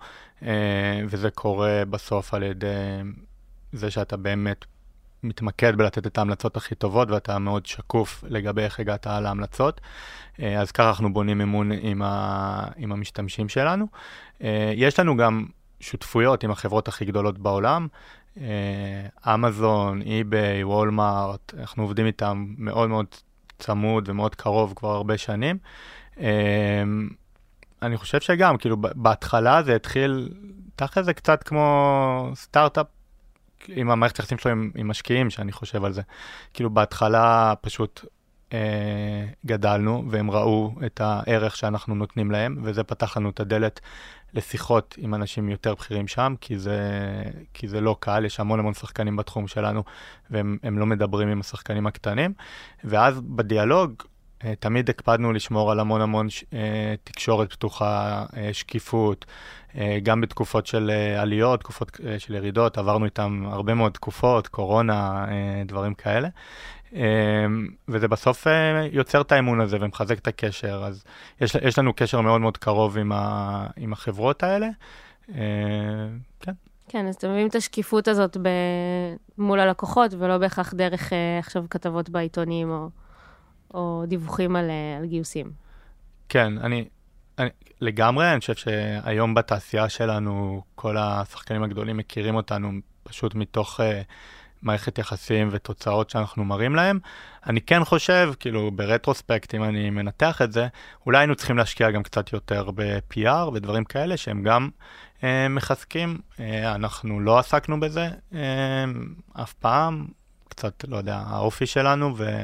וזה קורה בסוף על ידי זה שאתה באמת מתמקד בלתת את ההמלצות הכי טובות ואתה מאוד שקוף לגבי איך הגעת להמלצות. אז ככה אנחנו בונים אמון עם, ה, עם המשתמשים שלנו. יש לנו גם שותפויות עם החברות הכי גדולות בעולם. אמזון, אי-ביי, וולמארט, אנחנו עובדים איתם מאוד מאוד צמוד ומאוד קרוב כבר הרבה שנים. אני חושב שגם, כאילו, בהתחלה זה התחיל, תכל'ס זה קצת כמו סטארט-אפ עם המערכת היחסים שלו עם, עם משקיעים, שאני חושב על זה. כאילו, בהתחלה פשוט אה, גדלנו, והם ראו את הערך שאנחנו נותנים להם, וזה פתח לנו את הדלת לשיחות עם אנשים יותר בכירים שם, כי זה, כי זה לא קל, יש המון המון שחקנים בתחום שלנו, והם לא מדברים עם השחקנים הקטנים. ואז בדיאלוג, תמיד הקפדנו לשמור על המון המון אה, תקשורת פתוחה, אה, שקיפות, גם בתקופות של עליות, תקופות של ירידות, עברנו איתם הרבה מאוד תקופות, קורונה, דברים כאלה. וזה בסוף יוצר את האמון הזה ומחזק את הקשר, אז יש, יש לנו קשר מאוד מאוד קרוב עם, ה, עם החברות האלה. כן. כן, אז אתם מביאים את השקיפות הזאת ב... מול הלקוחות, ולא בהכרח דרך עכשיו כתבות בעיתונים או... או דיווחים על, אה, על גיוסים. כן, אני, אני לגמרי, אני חושב שהיום בתעשייה שלנו, כל השחקנים הגדולים מכירים אותנו פשוט מתוך uh, מערכת יחסים ותוצאות שאנחנו מראים להם. אני כן חושב, כאילו, ברטרוספקט, אם אני מנתח את זה, אולי היינו צריכים להשקיע גם קצת יותר ב PR ודברים כאלה שהם גם אה, מחזקים. אנחנו לא עסקנו בזה אף פעם, קצת, לא יודע, האופי שלנו, ו...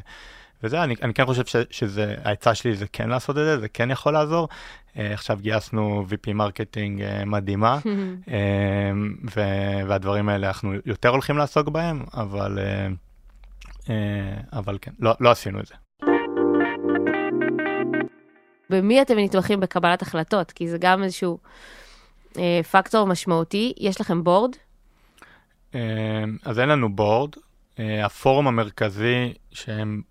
וזה, אני, אני כן חושב ש, שזה, העצה שלי זה כן לעשות את זה, זה כן יכול לעזור. אה, עכשיו גייסנו VP marketing אה, מדהימה, אה, *laughs* ו, והדברים האלה אנחנו יותר הולכים לעסוק בהם, אבל, אה, אה, אבל כן, לא, לא עשינו את זה. במי אתם נתמכים בקבלת החלטות? כי זה גם איזשהו uh, פקטור משמעותי. יש לכם בורד? Uh, אז אין לנו בורד. Uh, הפורום המרכזי שהם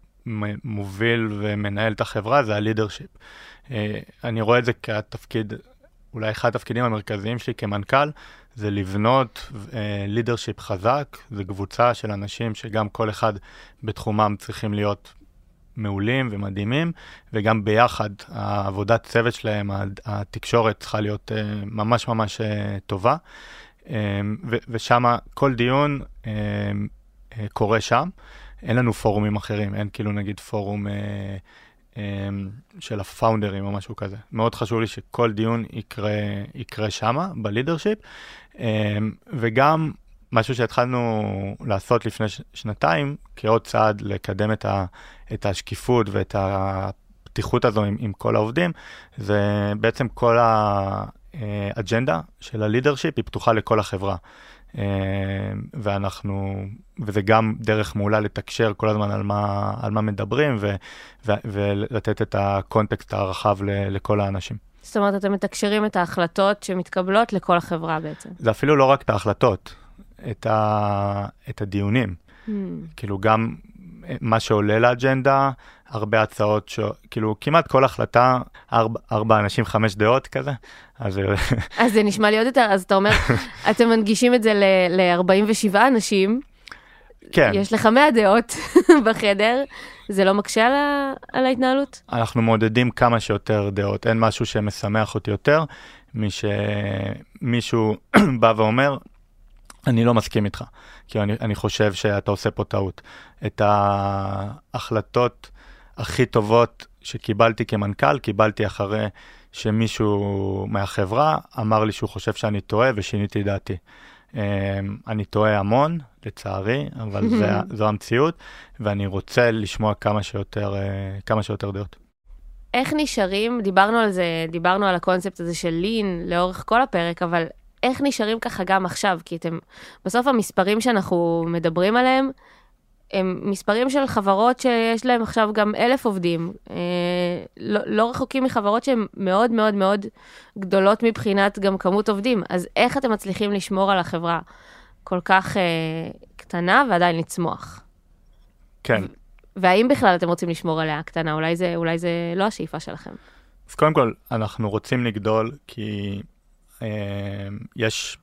מוביל ומנהל את החברה זה הלידרשיפ. אה, אני רואה את זה כתפקיד, אולי אחד התפקידים המרכזיים שלי כמנכ"ל, זה לבנות לידרשיפ חזק, זה קבוצה של אנשים שגם כל אחד בתחומם צריכים להיות מעולים ומדהימים, וגם ביחד, העבודת צוות שלהם, התקשורת צריכה להיות אה, ממש ממש אה, טובה. ושם כל דיון קורה שם. אין לנו פורומים אחרים, אין כאילו נגיד פורום אה, אה, של הפאונדרים או משהו כזה. מאוד חשוב לי שכל דיון יקרה, יקרה שמה, בלידרשיפ, אה, וגם משהו שהתחלנו לעשות לפני ש- שנתיים, כעוד צעד לקדם את, ה- את השקיפות ואת הפתיחות הזו עם, עם כל העובדים, זה בעצם כל האג'נדה אה, של הלידרשיפ היא פתוחה לכל החברה. אה, ואנחנו, וזה גם דרך מעולה לתקשר כל הזמן על מה, על מה מדברים ו, ו, ולתת את הקונטקסט הרחב ל, לכל האנשים. זאת אומרת, אתם מתקשרים את ההחלטות שמתקבלות לכל החברה בעצם. זה אפילו לא רק את ההחלטות, את, ה, את הדיונים. Mm. כאילו גם מה שעולה לאג'נדה, הרבה הצעות, ש... כאילו כמעט כל החלטה, ארבע, ארבע אנשים, חמש דעות כזה. אז... *laughs* אז זה נשמע לי עוד יותר, אז אתה אומר, *laughs* אתם מנגישים את זה ל-47 אנשים. כן. יש לך 100 דעות *laughs* בחדר, זה לא מקשה על, ה... על ההתנהלות? אנחנו מעודדים כמה שיותר דעות, אין משהו שמשמח אותי יותר, משמישהו *clears throat* בא ואומר, אני לא מסכים איתך, כי אני, אני חושב שאתה עושה פה טעות. את ההחלטות הכי טובות שקיבלתי כמנכ"ל, קיבלתי אחרי שמישהו מהחברה אמר לי שהוא חושב שאני טועה ושיניתי דעתי. אמ, אני טועה המון, לצערי, אבל *laughs* זה, זו המציאות, ואני רוצה לשמוע כמה שיותר, אה, כמה שיותר דעות. איך נשארים, דיברנו על זה, דיברנו על הקונספט הזה של לין לאורך כל הפרק, אבל איך נשארים ככה גם עכשיו? כי אתם, בסוף המספרים שאנחנו מדברים עליהם, הם מספרים של חברות שיש להם עכשיו גם אלף עובדים. אה, לא, לא רחוקים מחברות שהן מאוד מאוד מאוד גדולות מבחינת גם כמות עובדים. אז איך אתם מצליחים לשמור על החברה כל כך אה, קטנה ועדיין לצמוח? כן. והאם בכלל אתם רוצים לשמור עליה קטנה? אולי זה, אולי זה לא השאיפה שלכם. אז קודם כל, אנחנו רוצים לגדול כי יש,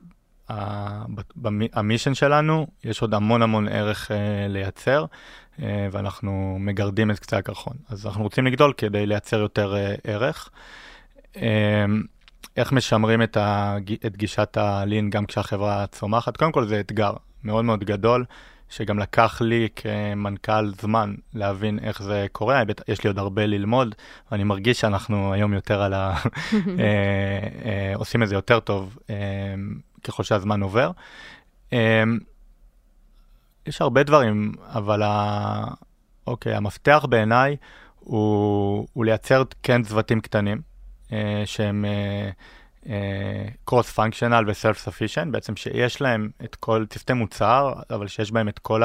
אה, במ- המישן שלנו, יש עוד המון המון ערך אה, לייצר, אה, ואנחנו מגרדים את קצה הקרחון. אז אנחנו רוצים לגדול כדי לייצר יותר אה, ערך. אה, איך משמרים את, הג... את גישת הלין גם כשהחברה צומחת? קודם כל זה אתגר מאוד מאוד גדול, שגם לקח לי כמנכ"ל זמן להבין איך זה קורה. יש לי עוד הרבה ללמוד, ואני מרגיש שאנחנו היום יותר על ה... *laughs* אה, אה, עושים את זה יותר טוב אה, ככל שהזמן עובר. יש הרבה דברים, אבל ה... אוקיי, המפתח בעיניי הוא, הוא לייצר כן צוותים קטנים, שהם קרוס פונקשיונל וסלף ספישן, בעצם שיש להם את כל צוותי מוצר, אבל שיש בהם את כל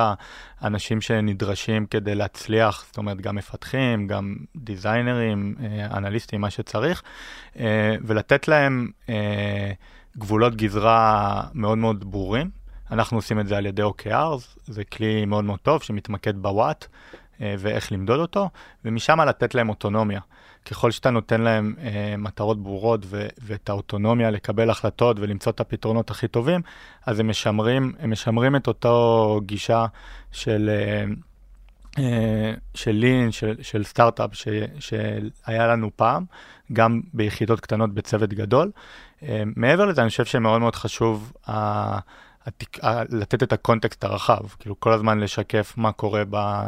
האנשים שנדרשים כדי להצליח, זאת אומרת גם מפתחים, גם דיזיינרים, אה, אנליסטים, מה שצריך, אה, ולתת להם אה, גבולות גזרה מאוד מאוד ברורים. אנחנו עושים את זה על ידי OKRs, זה כלי מאוד מאוד טוב שמתמקד בוואט ואיך למדוד אותו, ומשם לתת להם אוטונומיה. ככל שאתה נותן להם אה, מטרות ברורות ו- ואת האוטונומיה לקבל החלטות ולמצוא את הפתרונות הכי טובים, אז הם משמרים, הם משמרים את אותו גישה של, אה, אה, של לין, של, של סטארט-אפ ש- שהיה לנו פעם, גם ביחידות קטנות בצוות גדול. אה, מעבר לזה, אני חושב שמאוד מאוד חשוב אה, התק... לתת את הקונטקסט הרחב, כאילו כל הזמן לשקף מה קורה ב...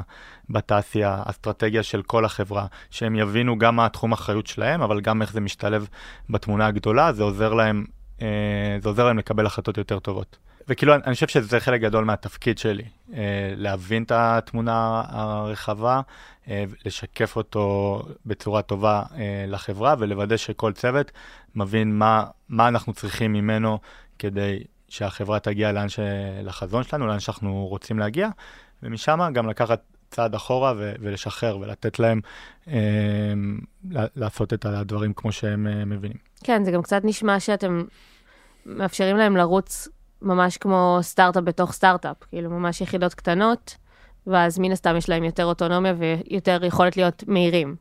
בתעשייה, אסטרטגיה של כל החברה, שהם יבינו גם מה התחום אחריות שלהם, אבל גם איך זה משתלב בתמונה הגדולה, זה עוזר להם, אה, זה עוזר להם לקבל החלטות יותר טובות. וכאילו, אני חושב שזה חלק גדול מהתפקיד שלי, אה, להבין את התמונה הרחבה, אה, לשקף אותו בצורה טובה לחברה ולוודא שכל צוות מבין מה, מה אנחנו צריכים ממנו כדי שהחברה תגיע לאן ש... לחזון שלנו, לאן שאנחנו רוצים להגיע, ומשם גם לקחת צעד אחורה ו- ולשחרר ולתת להם אה, לעשות את הדברים כמו שהם אה, מבינים. כן, זה גם קצת נשמע שאתם מאפשרים להם לרוץ ממש כמו סטארט-אפ בתוך סטארט-אפ, כאילו ממש יחידות קטנות, ואז מן הסתם יש להם יותר אוטונומיה ויותר יכולת להיות מהירים.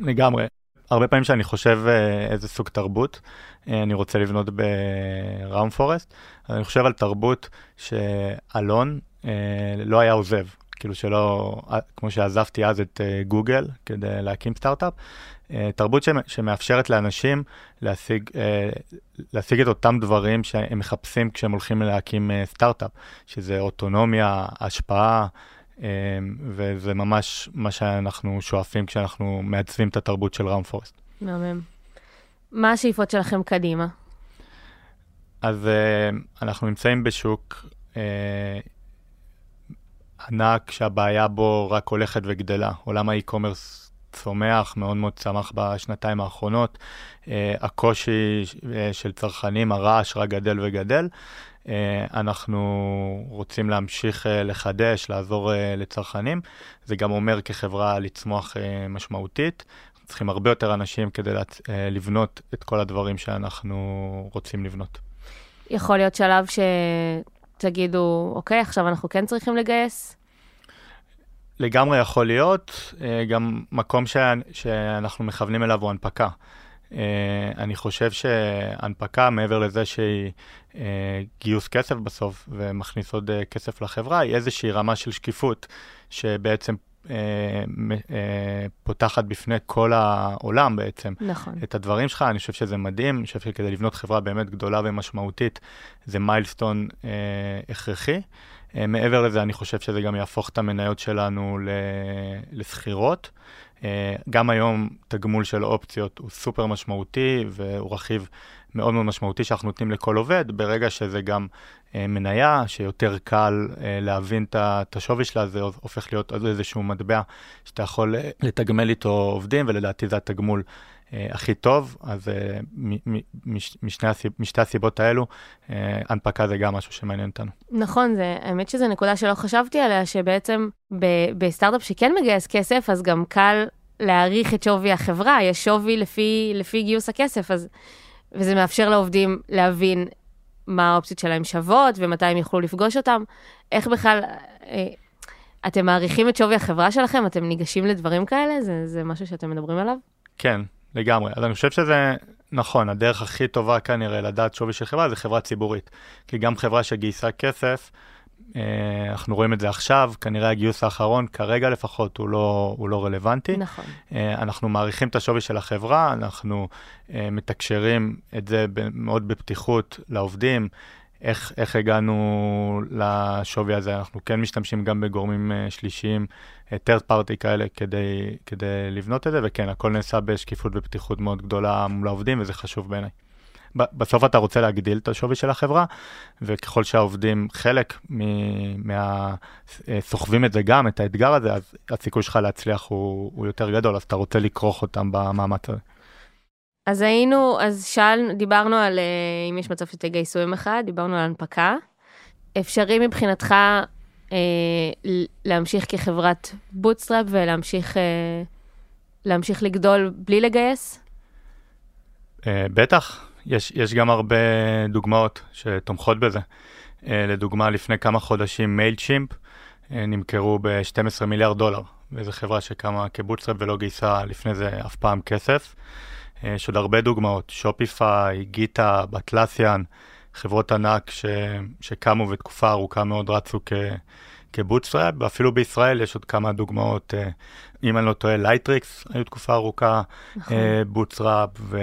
לגמרי. הרבה פעמים שאני חושב אה, איזה סוג תרבות אה, אני רוצה לבנות בראום פורסט, אני חושב על תרבות שאלון אה, לא היה עוזב. כאילו שלא, כמו שעזבתי אז את גוגל כדי להקים סטארט-אפ, תרבות שמאפשרת לאנשים להשיג, להשיג את אותם דברים שהם מחפשים כשהם הולכים להקים סטארט-אפ, שזה אוטונומיה, השפעה, וזה ממש מה שאנחנו שואפים כשאנחנו מעצבים את התרבות של ראום פורסט. מהמם. מה השאיפות שלכם קדימה? אז אנחנו נמצאים בשוק ענק שהבעיה בו רק הולכת וגדלה. עולם האי-קומרס צומח, מאוד מאוד צמח בשנתיים האחרונות. Uh, הקושי uh, של צרכנים, הרעש רק גדל וגדל. Uh, אנחנו רוצים להמשיך uh, לחדש, לעזור uh, לצרכנים. זה גם אומר כחברה לצמוח משמעותית. צריכים הרבה יותר אנשים כדי לבנות את כל הדברים שאנחנו רוצים לבנות. יכול להיות שלב ש... תגידו, אוקיי, עכשיו אנחנו כן צריכים לגייס? לגמרי יכול להיות, אה, גם מקום ש... שאנחנו מכוונים אליו הוא הנפקה. אה, אני חושב שהנפקה, מעבר לזה שהיא אה, גיוס כסף בסוף ומכניס עוד כסף לחברה, היא איזושהי רמה של שקיפות שבעצם פותחת בפני כל העולם בעצם. נכון. את הדברים שלך, אני חושב שזה מדהים, אני חושב שכדי לבנות חברה באמת גדולה ומשמעותית, זה מיילסטון הכרחי. Uh, מעבר לזה, אני חושב שזה גם יהפוך את המניות שלנו לסחירות. Uh, גם היום תגמול של אופציות הוא סופר משמעותי והוא רכיב מאוד מאוד משמעותי שאנחנו נותנים לכל עובד, ברגע שזה גם uh, מניה, שיותר קל uh, להבין את השווי שלה, זה הופך להיות עוד איזשהו מטבע שאתה יכול לתגמל איתו עובדים, ולדעתי זה התגמול אה, הכי טוב, אז אה, משני משתי הסיבות האלו, אה, הנפקה זה גם משהו שמעניין אותנו. נכון, זה, האמת שזו נקודה שלא חשבתי עליה, שבעצם ב, בסטארט-אפ שכן מגייס כסף, אז גם קל להעריך את שווי החברה, יש שווי לפי, לפי גיוס הכסף, אז, וזה מאפשר לעובדים להבין מה האופציות שלהם שוות ומתי הם יוכלו לפגוש אותם. איך בכלל, אה, אתם מעריכים את שווי החברה שלכם? אתם ניגשים לדברים כאלה? זה, זה משהו שאתם מדברים עליו? כן, לגמרי. אז אני חושב שזה נכון, הדרך הכי טובה כנראה לדעת שווי של חברה זה חברה ציבורית. כי גם חברה שגייסה כסף, אנחנו רואים את זה עכשיו, כנראה הגיוס האחרון, כרגע לפחות, הוא לא, הוא לא רלוונטי. נכון. אה, אנחנו מעריכים את השווי של החברה, אנחנו אה, מתקשרים את זה מאוד בפתיחות לעובדים, איך, איך הגענו לשווי הזה. אנחנו כן משתמשים גם בגורמים אה, שלישיים, אה, third party כאלה, כדי, כדי לבנות את זה, וכן, הכל נעשה בשקיפות ופתיחות מאוד גדולה מול העובדים, וזה חשוב בעיניי. בסוף אתה רוצה להגדיל את השווי של החברה, וככל שהעובדים חלק מה... אה, סוחבים את זה גם, את האתגר הזה, אז הסיכוי שלך להצליח הוא, הוא יותר גדול, אז אתה רוצה לכרוך אותם במאמץ הזה. אז היינו, אז שאלנו, דיברנו על אה, אם יש מצב שתגייסו יום אחד, דיברנו על הנפקה. אפשרי מבחינתך אה, להמשיך כחברת bootstrap ולהמשיך אה, להמשיך לגדול בלי לגייס? אה, בטח, יש, יש גם הרבה דוגמאות שתומכות בזה. אה, לדוגמה, לפני כמה חודשים Mailchimp נמכרו ב-12 מיליארד דולר, וזו חברה שקמה כ bootstrap ולא גייסה לפני זה אף פעם כסף. אה, יש עוד הרבה דוגמאות, Shopify, GitHub, Atlassian, חברות ענק ש, שקמו ותקופה ארוכה מאוד רצו כ, כ bootstrap, ואפילו בישראל יש עוד כמה דוגמאות, אה, אם אני לא טועה, Lightricks היו תקופה ארוכה, נכון. Bootstrap ו...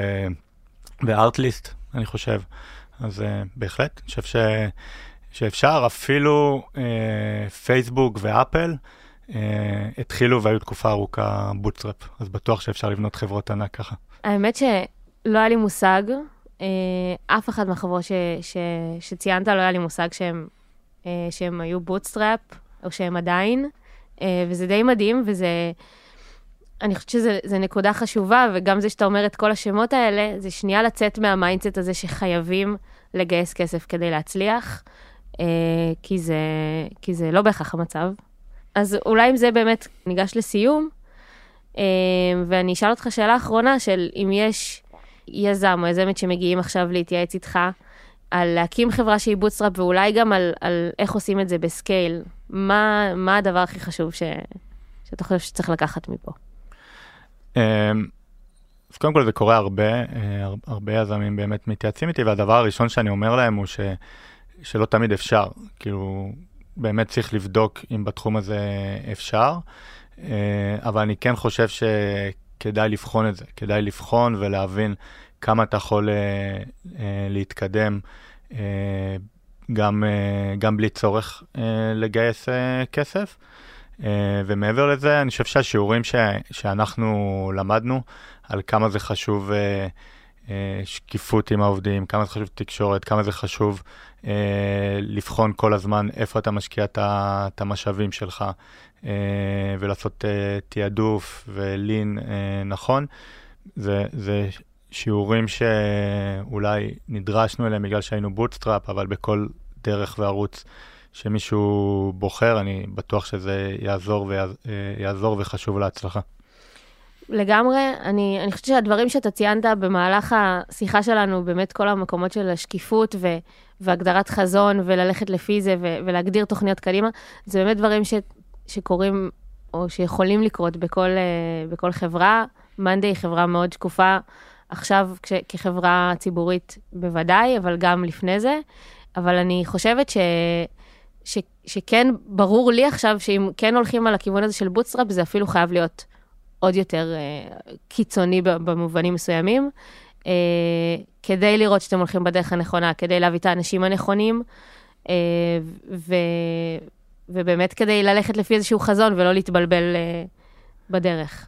ו Artlist, אני חושב. אז אה, בהחלט, אני חושב ש... שאפשר, אפילו אה, פייסבוק ואפל אה, התחילו והיו תקופה ארוכה bootstrap, אז בטוח שאפשר לבנות חברות ענק ככה. האמת שלא היה לי מושג, אה, אף אחד מהחברות ש, ש, שציינת לא היה לי מושג שהם, אה, שהם היו bootstrap, או שהם עדיין, אה, וזה די מדהים, וזה... אני חושבת שזו נקודה חשובה, וגם זה שאתה אומר את כל השמות האלה, זה שנייה לצאת מה mindset הזה שחייבים לגייס כסף כדי להצליח, אה, כי, זה, כי זה לא בהכרח המצב. אז אולי אם זה באמת ניגש לסיום, אה, ואני אשאל אותך שאלה אחרונה של אם יש יזם או יזמת שמגיעים עכשיו להתייעץ איתך על להקים חברה שהיא bootstrap ואולי גם על, על איך עושים את זה ב scale, מה, מה הדבר הכי חשוב ש, שאתה חושב שצריך לקחת מפה? אמ, אז קודם כל זה קורה הרבה, אה, הר- הרבה יזמים באמת מתייעצים איתי, והדבר הראשון שאני אומר להם הוא ש, שלא תמיד אפשר, כאילו באמת צריך לבדוק אם בתחום הזה אפשר, אה, אבל אני כן חושב שכדאי לבחון את זה, כדאי לבחון ולהבין כמה אתה יכול אה, להתקדם. גם, גם בלי צורך לגייס כסף. אה, ומעבר לזה, אני חושב שהשיעורים ש, שאנחנו למדנו על כמה זה חשוב אה, אה, שקיפות עם העובדים, כמה זה חשוב תקשורת, כמה זה חשוב לבחון כל הזמן איפה אתה משקיע את המשאבים שלך ולעשות תעדוף ו lean נכון. זה, זה שיעורים שאולי נדרשנו אליהם בגלל שהיינו bootstrap, אבל בכל דרך וערוץ שמישהו בוחר, אני בטוח שזה יעזור, ויעז, יעזור וחשוב להצלחה. לגמרי, אני, אני חושבת שהדברים שאתה ציינת במהלך השיחה שלנו, באמת כל המקומות של השקיפות ו, והגדרת חזון וללכת לפי זה ו, ולהגדיר תוכניות קדימה, זה באמת דברים ש, שקורים או שיכולים לקרות בכל, אה, בכל חברה. Monday היא חברה מאוד שקופה, עכשיו כש, כחברה ציבורית בוודאי, אבל גם לפני זה. אבל אני חושבת ש... ש, שכן ברור לי עכשיו שאם כן הולכים על הכיוון הזה של bootstrap, זה אפילו חייב להיות עוד יותר אה, קיצוני במובנים מסוימים, אה, כדי לראות שאתם הולכים בדרך הנכונה, כדי להביא את האנשים הנכונים, uh, ו, ובאמת כדי ללכת לפי איזשהו חזון ולא להתבלבל uh, בדרך.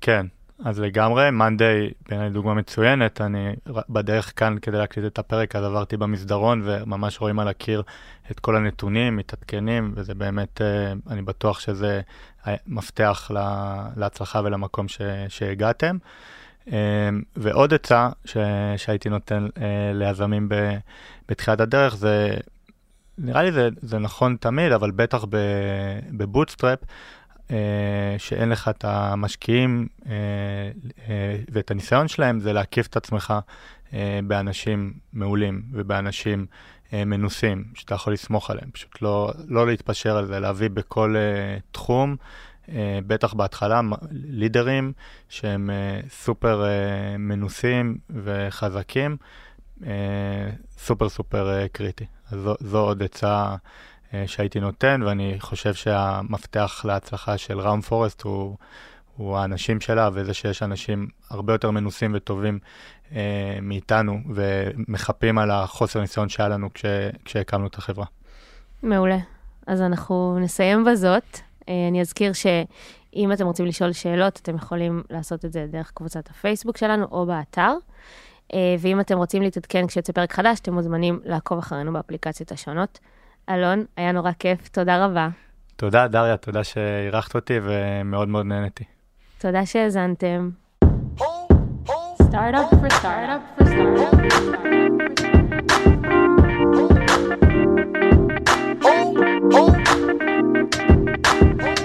כן, אז לגמרי, מאנדיי בעיניי דוגמה מצוינת, אני בדרך כאן כדי להקליט את הפרק, אז עברתי במסדרון וממש רואים על הקיר את כל הנתונים, מתעדכנים, וזה באמת, אה, אני בטוח שזה המפתח לה- להצלחה ולמקום ש, שהגעתם. אה, ועוד עצה שהייתי נותן אה, ליזמים בתחילת הדרך זה, נראה לי זה, זה נכון תמיד, אבל בטח בבוטסטראפ, אה, שאין לך את המשקיעים אה, אה, ואת הניסיון שלהם, זה להקיף את עצמך אה, באנשים מעולים ובאנשים אה, מנוסים, שאתה יכול לסמוך עליהם. פשוט לא, לא להתפשר על זה, להביא בכל אה, תחום, אה, בטח בהתחלה, לידרים שהם אה, סופר אה, מנוסים וחזקים, אה, סופר סופר אה, קריטי. אז זו, זו עוד עצה אה, שהייתי נותן, ואני חושב שהמפתח להצלחה של ראום פורסט הוא, הוא האנשים שלה, וזה שיש אנשים הרבה יותר מנוסים וטובים אה, מאיתנו, ומחפים על החוסר ניסיון שהיה לנו כש, כשהקמנו את החברה. מעולה. אז אנחנו נסיים בזאת. אה, אני אזכיר שאם אתם רוצים לשאול שאלות, אתם יכולים לעשות את זה דרך קבוצת הפייסבוק שלנו או באתר. אה, ואם אתם רוצים להתעדכן כשיוצא פרק חדש, אתם מוזמנים לעקוב אחרינו באפליקציות השונות. אלון, היה נורא כיף, תודה רבה. תודה, דריה, תודה שאירחת אותי ומאוד מאוד נהניתי. תודה שהאזנתם. Oh for